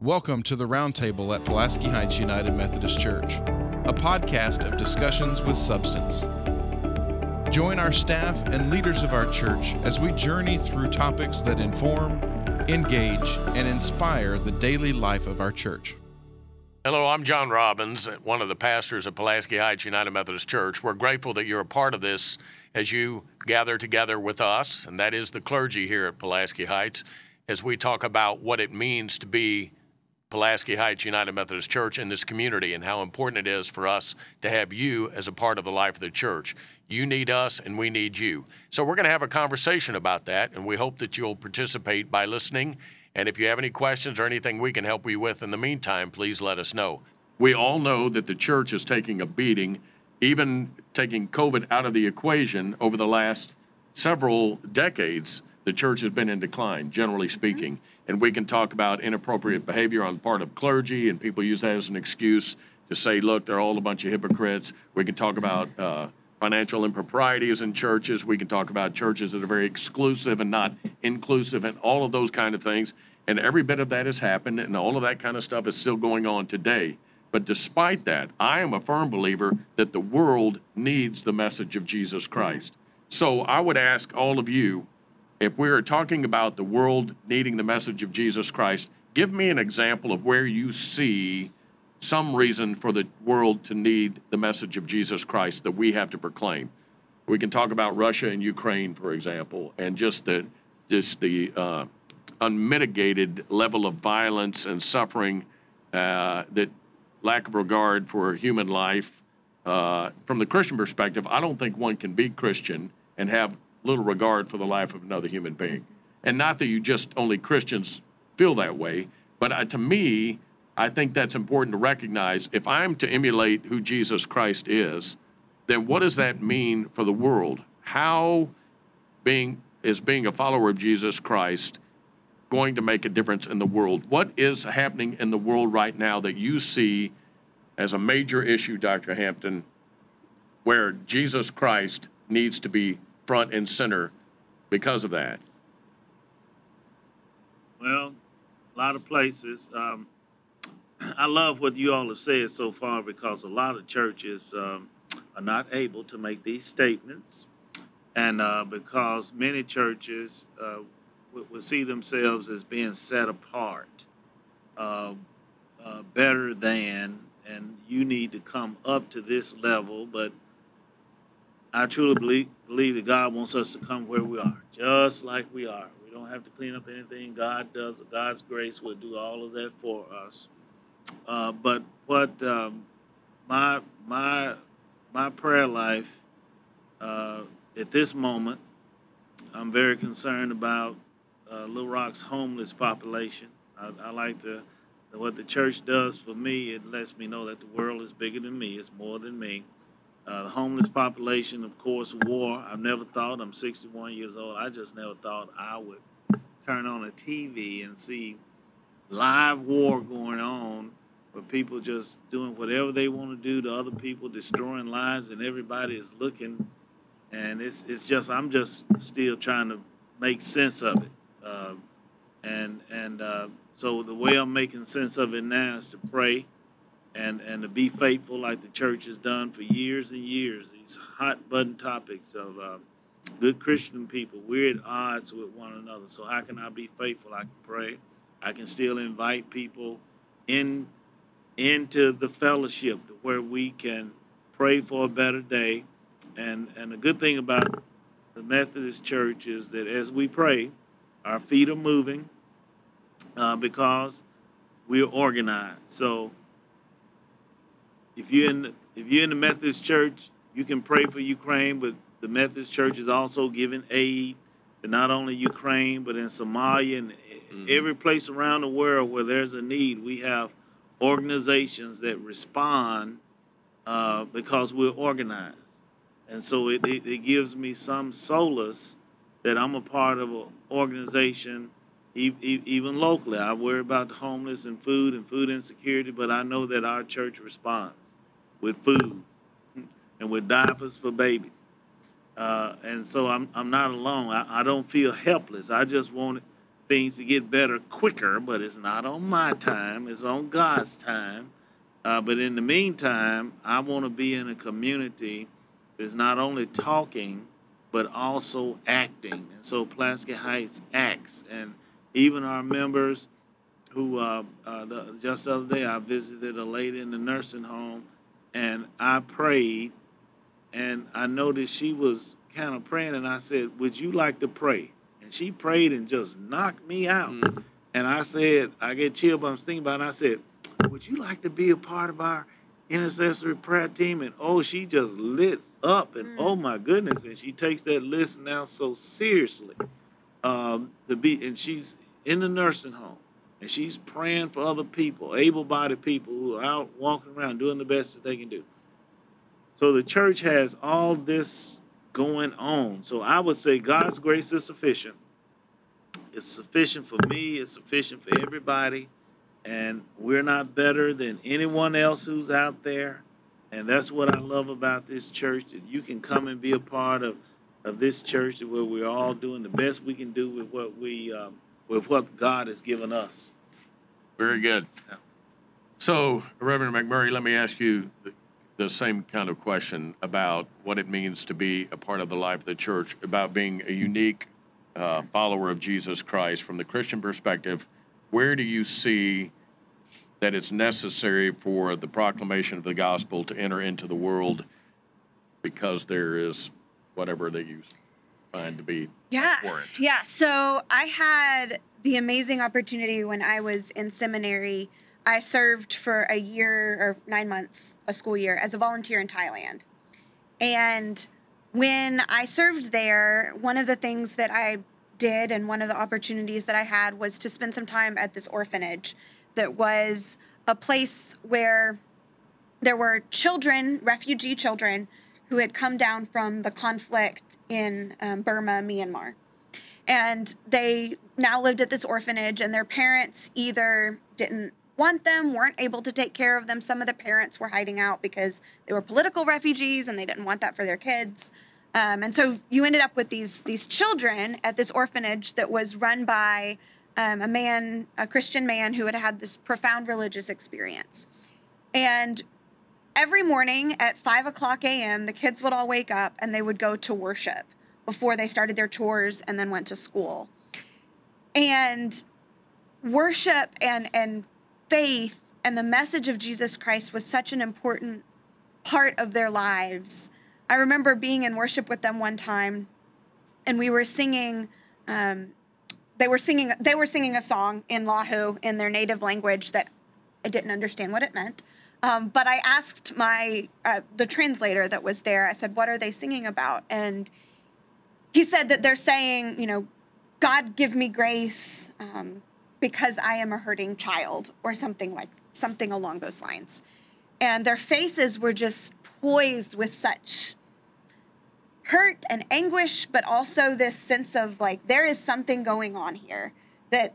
Welcome to the Roundtable at Pulaski Heights United Methodist Church, a podcast of discussions with substance. Join our staff and leaders of our church as we journey through topics that inform, engage, and inspire the daily life of our church. Hello, I'm John Robbins, one of the pastors of Pulaski Heights United Methodist Church. We're grateful that you're a part of this as you gather together with us, and that is the clergy here at Pulaski Heights, as we talk about what it means to be Pulaski Heights United Methodist Church in this community and how important it is for us to have you as a part of the life of the church. You need us and we need you. So we're going to have a conversation about that, and we hope that you'll participate by listening and if you have any questions or anything we can help you with in the meantime, please let us know. We all know that the church is taking a beating, even taking COVID out of the equation over the last several decades. The church has been in decline, generally speaking. Mm-hmm. And we can talk about inappropriate behavior on the part of clergy, and people use that as an excuse to say, look, they're all a bunch of hypocrites. We can talk about mm-hmm. uh, financial improprieties in churches. We can talk about churches that are very exclusive and not inclusive, and all of those kind of things. And every bit of that has happened, and all of that kind of stuff is still going on today. But despite that, I am a firm believer that the world needs the message of Jesus Christ. Mm-hmm. So I would ask all of you if we're talking about the world needing the message of Jesus Christ, give me an example of where you see some reason for the world to need the message of Jesus Christ that we have to proclaim. We can talk about Russia and Ukraine, for example, and just the just the uh, unmitigated level of violence and suffering uh, that lack of regard for human life. Uh, from the Christian perspective, I don't think one can be Christian and have little regard for the life of another human being. And not that you just only Christians feel that way, but to me, I think that's important to recognize. If I'm to emulate who Jesus Christ is, then what does that mean for the world? How being is being a follower of Jesus Christ going to make a difference in the world? What is happening in the world right now that you see as a major issue, Dr. Hampton, where Jesus Christ needs to be front and center because of that? Well, a lot of places. Um, I love what you all have said so far because a lot of churches um, are not able to make these statements. And uh, because many churches uh, see themselves as being set apart, uh, uh, better than, and you need to come up to this level. But I truly believe, believe that God wants us to come where we are, just like we are. We don't have to clean up anything. God does. God's grace will do all of that for us. Uh, but what um, my my my prayer life uh, at this moment, I'm very concerned about uh, Little Rock's homeless population. I, I like to, what the church does for me, it lets me know that the world is bigger than me, it's more than me. Uh, the homeless population, of course, war. I've never thought, I'm 61 years old, I just never thought I would turn on a TV and see live war going on where people just doing whatever they want to do to other people, destroying lives, and everybody is looking. And it's, it's just, I'm just still trying to make sense of it. Uh, and and uh, so the way I'm making sense of it now is to pray and, and to be faithful like the church has done for years and years. These hot button topics of uh, good Christian people. We're at odds with one another. So how can I be faithful? I can pray. I can still invite people in into the fellowship where we can pray for a better day. And and the good thing about the Methodist Church is that as we pray, our feet are moving uh, because we're organized. So if you're in if you're in the Methodist Church, you can pray for Ukraine, but the Methodist Church is also giving aid to not only Ukraine but in Somalia and mm-hmm. every place around the world where there's a need. We have organizations that respond uh, because we're organized, and so it, it, it gives me some solace that I'm a part of an organization, even locally. I worry about the homeless and food and food insecurity, but I know that our church responds with food and with diapers for babies. Uh, and so I'm, I'm not alone. I, I don't feel helpless. I just want things to get better quicker, but it's not on my time, it's on God's time. Uh, but in the meantime, I want to be in a community that's not only talking, but also acting. And so Pulaski Heights acts. And even our members who, uh, uh, the, just the other day, I visited a lady in the nursing home and I prayed and I noticed she was kind of praying and I said, Would you like to pray? And she prayed and just knocked me out. Mm. And I said, I get chilled, but I'm thinking about it. I said, Would you like to be a part of our intercessory prayer team? And oh, she just lit up. And mm. oh my goodness. And she takes that list now so seriously. Um, to be and she's in the nursing home and she's praying for other people, able-bodied people who are out walking around doing the best that they can do. So the church has all this going on. So I would say God's grace is sufficient. It's sufficient for me, it's sufficient for everybody. And we're not better than anyone else who's out there. And that's what I love about this church that you can come and be a part of, of this church where we're all doing the best we can do with what we um, with what God has given us. Very good. Yeah. So, Reverend McMurray, let me ask you the, the same kind of question about what it means to be a part of the life of the church, about being a unique uh, follower of Jesus Christ from the Christian perspective. Where do you see that it's necessary for the proclamation of the gospel to enter into the world because there is whatever they you find to be yeah yeah so i had the amazing opportunity when i was in seminary. I served for a year or nine months a school year as a volunteer in thailand. And when i served there one of the things that i did and one of the opportunities that i had was to spend some time at this orphanage that was a place where there were children, refugee children, who had come down from the conflict in um, Burma, Myanmar. And they now lived at this orphanage, and their parents either didn't want them, weren't able to take care of them. Some of the parents were hiding out because they were political refugees and they didn't want that for their kids. Um, and so you ended up with these these children at this orphanage that was run by um, a man, a Christian man who had had this profound religious experience. And every morning at 5 o'clock a.m., the kids would all wake up and they would go to worship before they started their chores and then went to school. And worship and, and faith and the message of Jesus Christ was such an important part of their lives. I remember being in worship with them one time and we were singing um, they were singing they were singing a song in Lahu in their native language that I didn't understand what it meant. Um, but I asked my uh, the translator that was there. I said, "What are they singing about?" And he said that they're saying, you know, God give me grace um, because I am a hurting child, or something like something along those lines. And their faces were just poised with such hurt and anguish, but also this sense of like there is something going on here that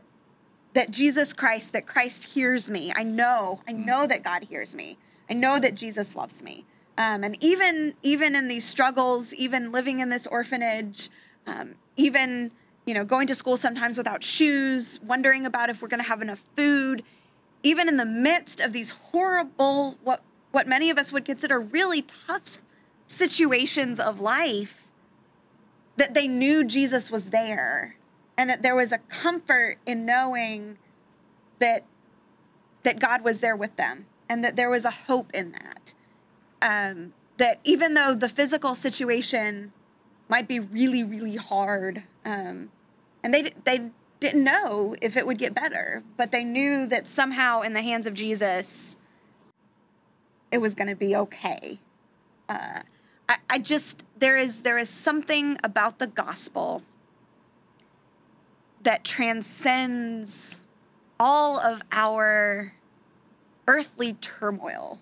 that Jesus Christ, that Christ hears me. I know, I mm. know that God hears me. I know that Jesus loves me. Um, and even even in these struggles, even living in this orphanage, um, even you know going to school sometimes without shoes, wondering about if we're going to have enough food, even in the midst of these horrible what what many of us would consider really tough situations of life that they knew Jesus was there and that there was a comfort in knowing that that God was there with them and that there was a hope in that. Um, that even though the physical situation might be really, really hard, um, and they they didn't know if it would get better, but they knew that somehow in the hands of Jesus, it was going to be okay. Uh, I, I just there is there is something about the gospel that transcends all of our earthly turmoil.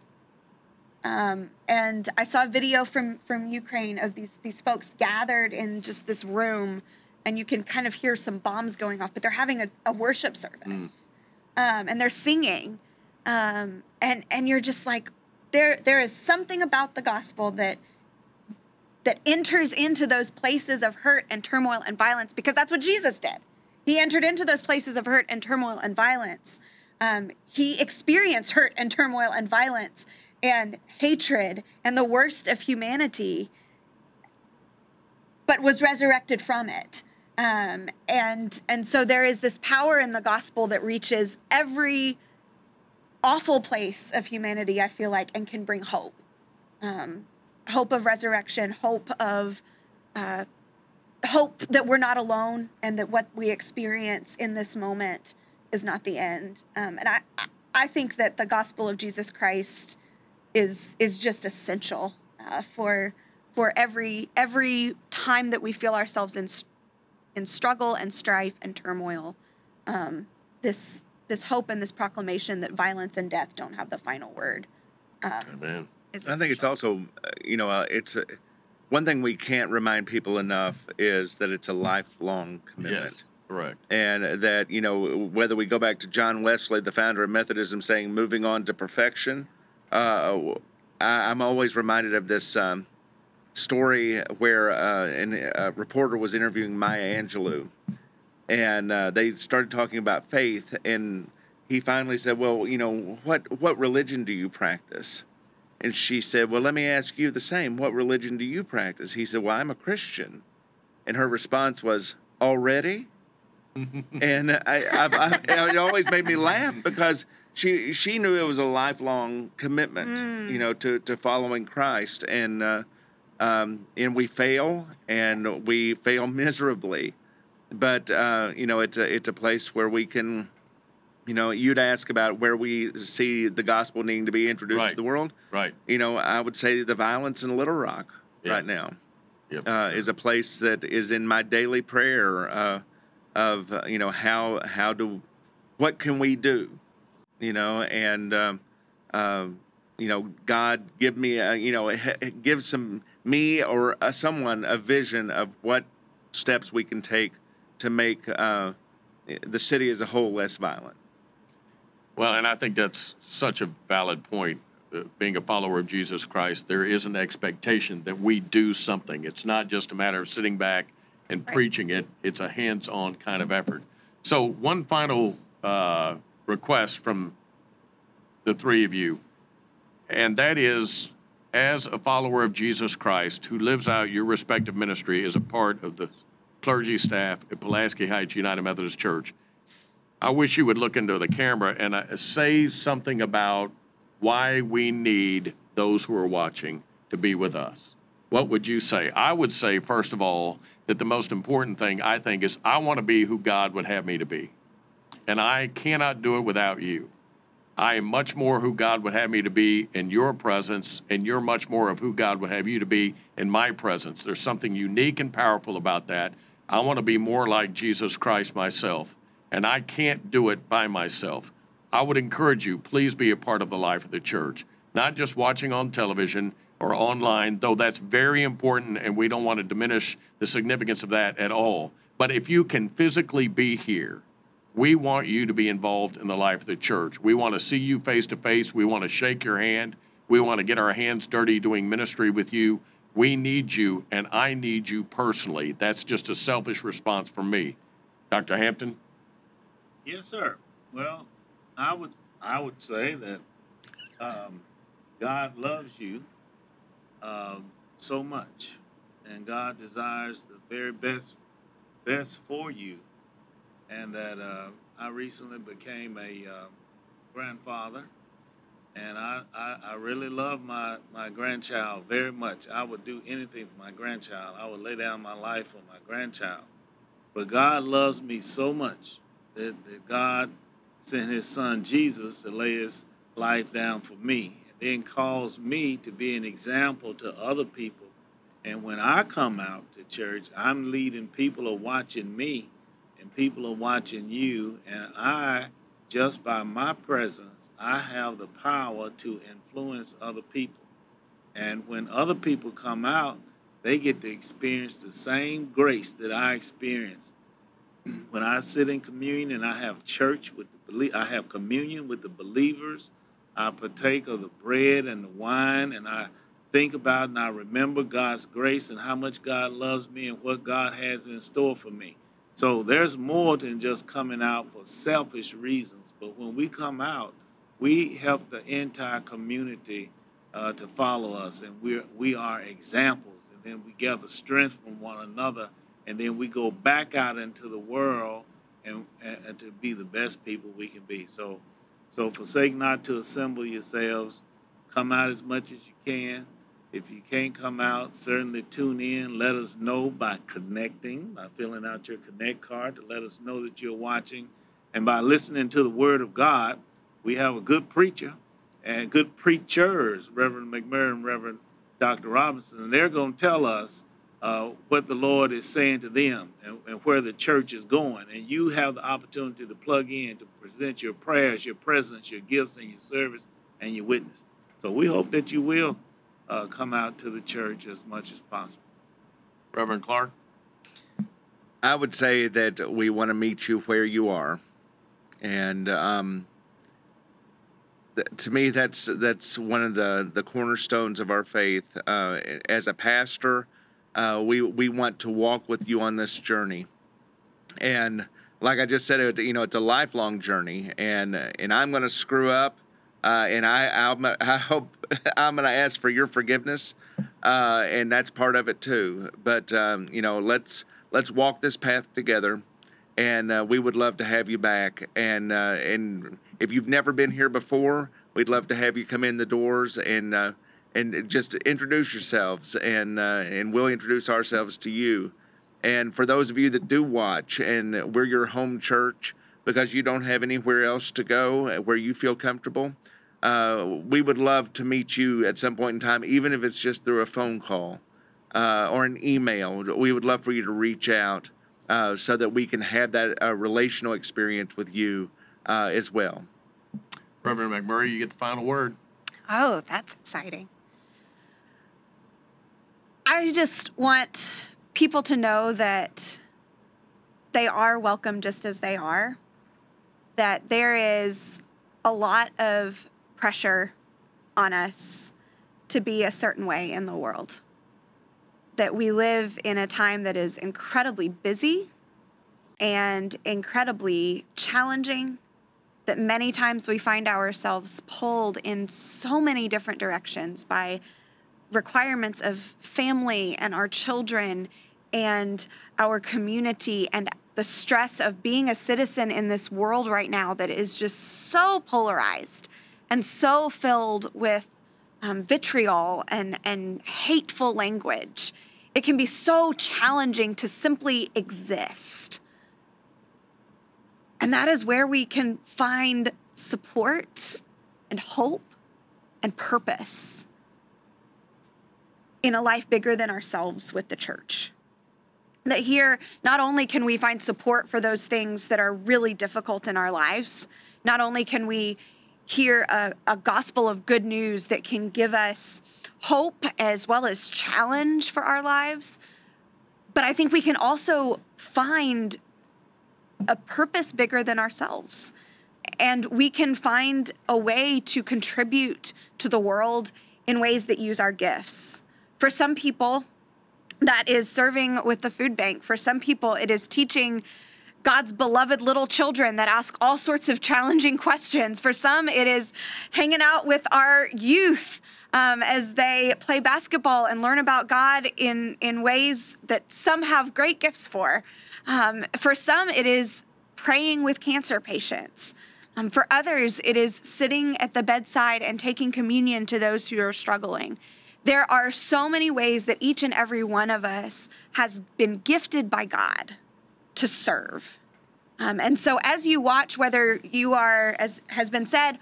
Um, and I saw a video from from Ukraine of these these folks gathered in just this room, and you can kind of hear some bombs going off, but they're having a, a worship service, mm. um, and they're singing, um, and and you're just like, there there is something about the gospel that that enters into those places of hurt and turmoil and violence because that's what Jesus did. He entered into those places of hurt and turmoil and violence. Um, he experienced hurt and turmoil and violence and hatred and the worst of humanity, but was resurrected from it. Um, and and so there is this power in the gospel that reaches every awful place of humanity. I feel like and can bring hope, um, hope of resurrection, hope of uh, hope that we're not alone, and that what we experience in this moment is not the end. Um, and I I think that the gospel of Jesus Christ is is just essential uh, for for every every time that we feel ourselves in in struggle and strife and turmoil. Um, this this hope and this proclamation that violence and death don't have the final word. Um, Amen. I think it's also, uh, you know, uh, it's uh, one thing we can't remind people enough is that it's a lifelong commitment. Yes. Correct. And that, you know, whether we go back to John Wesley, the founder of Methodism, saying moving on to perfection, uh, I, am always reminded of this um, story where uh, an, a reporter was interviewing Maya Angelou, and uh, they started talking about faith, and he finally said, "Well, you know, what what religion do you practice?" And she said, "Well, let me ask you the same. What religion do you practice?" He said, "Well, I'm a Christian," and her response was, "Already." and I, I, I, it always made me laugh because she she knew it was a lifelong commitment, mm. you know, to to following Christ, and uh, um, and we fail, and we fail miserably. But uh, you know, it's a it's a place where we can, you know, you'd ask about where we see the gospel needing to be introduced right. to the world. Right. You know, I would say the violence in Little Rock yeah. right now yep. uh, is a place that is in my daily prayer uh, of uh, you know how how do what can we do, you know, and um, um, you know, God give me a, you know give some me or uh, someone a vision of what steps we can take to make uh, the city as a whole less violent. Well, and I think that's such a valid point. Uh, being a follower of Jesus Christ, there is an expectation that we do something. It's not just a matter of sitting back and right. preaching it, it's a hands on kind of effort. So, one final uh, request from the three of you, and that is as a follower of Jesus Christ who lives out your respective ministry as a part of the clergy staff at Pulaski Heights United Methodist Church, I wish you would look into the camera and uh, say something about why we need those who are watching to be with us. What would you say? I would say, first of all, that the most important thing I think is I want to be who God would have me to be. And I cannot do it without you. I am much more who God would have me to be in your presence, and you're much more of who God would have you to be in my presence. There's something unique and powerful about that. I want to be more like Jesus Christ myself, and I can't do it by myself. I would encourage you, please be a part of the life of the church, not just watching on television or online, though that's very important, and we don't want to diminish the significance of that at all. But if you can physically be here, we want you to be involved in the life of the church. We want to see you face to face. We want to shake your hand. We want to get our hands dirty doing ministry with you. We need you, and I need you personally. That's just a selfish response from me. Dr. Hampton? Yes, sir. Well, I would I would say that um, God loves you um, so much, and God desires the very best best for you and that uh, I recently became a uh, grandfather, and I, I, I, really love my, my grandchild very much. I would do anything for my grandchild. I would lay down my life for my grandchild. But God loves me so much that, that God sent his son Jesus to lay his life down for me, and then calls me to be an example to other people. And when I come out to church, I'm leading people are watching me and people are watching you, and I, just by my presence, I have the power to influence other people. And when other people come out, they get to experience the same grace that I experience. When I sit in communion and I have church with the I have communion with the believers. I partake of the bread and the wine, and I think about and I remember God's grace and how much God loves me and what God has in store for me. So there's more than just coming out for selfish reasons. But when we come out, we help the entire community uh, to follow us, and we we are examples. And then we gather strength from one another, and then we go back out into the world and, and, and to be the best people we can be. So, so forsake not to assemble yourselves. Come out as much as you can. If you can't come out, certainly tune in. Let us know by connecting, by filling out your Connect card to let us know that you're watching. And by listening to the Word of God, we have a good preacher and good preachers, Reverend McMurray and Reverend Dr. Robinson. And they're going to tell us uh, what the Lord is saying to them and, and where the church is going. And you have the opportunity to plug in, to present your prayers, your presence, your gifts, and your service and your witness. So we hope that you will uh, come out to the church as much as possible. Reverend Clark? I would say that we want to meet you where you are, and um, th- to me, that's that's one of the the cornerstones of our faith. Uh, as a pastor, uh, we we want to walk with you on this journey, and like I just said, it, you know, it's a lifelong journey, and and I'm going to screw up, uh, and I I'm, I hope I'm going to ask for your forgiveness, uh, and that's part of it too. But um, you know, let's let's walk this path together, and uh, we would love to have you back. And uh, and if you've never been here before, we'd love to have you come in the doors and uh, and just introduce yourselves, and uh, and we'll introduce ourselves to you. And for those of you that do watch, and we're your home church because you don't have anywhere else to go where you feel comfortable, uh, we would love to meet you at some point in time, even if it's just through a phone call uh, or an email. We would love for you to reach out uh, so that we can have that uh, relational experience with you uh, as well. Reverend McMurray, you get the final word. Oh, that's exciting. I just want people to know that they are welcome just as they are, that there is a lot of pressure on us to be a certain way in the world. That we live in a time that is incredibly busy and incredibly challenging. That many times we find ourselves pulled in so many different directions by requirements of family and our children and our community and the stress of being a citizen in this world right now that is just so polarized and so filled with um, vitriol and, and hateful language. It can be so challenging to simply exist. And that is where we can find support and hope and purpose in a life bigger than ourselves with the church. That here, not only can we find support for those things that are really difficult in our lives, not only can we hear a, a gospel of good news that can give us hope as well as challenge for our lives, but I think we can also find a purpose bigger than ourselves. And we can find a way to contribute to the world in ways that use our gifts. For some people, that is serving with the food bank. For some people, it is teaching God's beloved little children that ask all sorts of challenging questions. For some, it is hanging out with our youth um, as they play basketball and learn about God in, in ways that some have great gifts for. Um, for some, it is praying with cancer patients. Um, for others, it is sitting at the bedside and taking communion to those who are struggling. There are so many ways that each and every one of us has been gifted by God to serve. Um, and so, as you watch, whether you are, as has been said,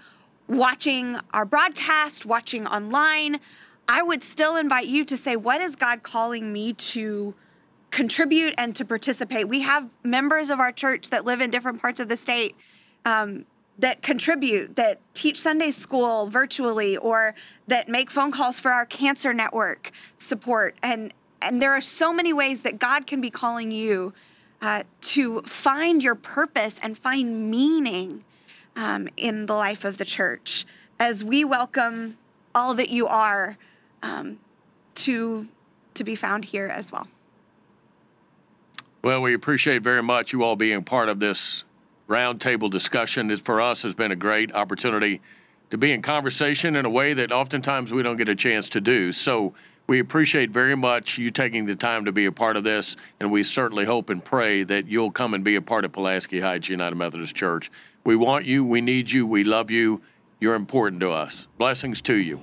watching our broadcast, watching online, I would still invite you to say, What is God calling me to contribute and to participate? We have members of our church that live in different parts of the state. Um, that contribute, that teach Sunday school virtually, or that make phone calls for our cancer network support. And, and there are so many ways that God can be calling you uh, to find your purpose and find meaning um, in the life of the church as we welcome all that you are um, to, to be found here as well. Well, we appreciate very much you all being part of this roundtable discussion. It, for us, has been a great opportunity to be in conversation in a way that oftentimes we don't get a chance to do. So we appreciate very much you taking the time to be a part of this, and we certainly hope and pray that you'll come and be a part of Pulaski Heights United Methodist Church. We want you, we need you, we love you. You're important to us. Blessings to you.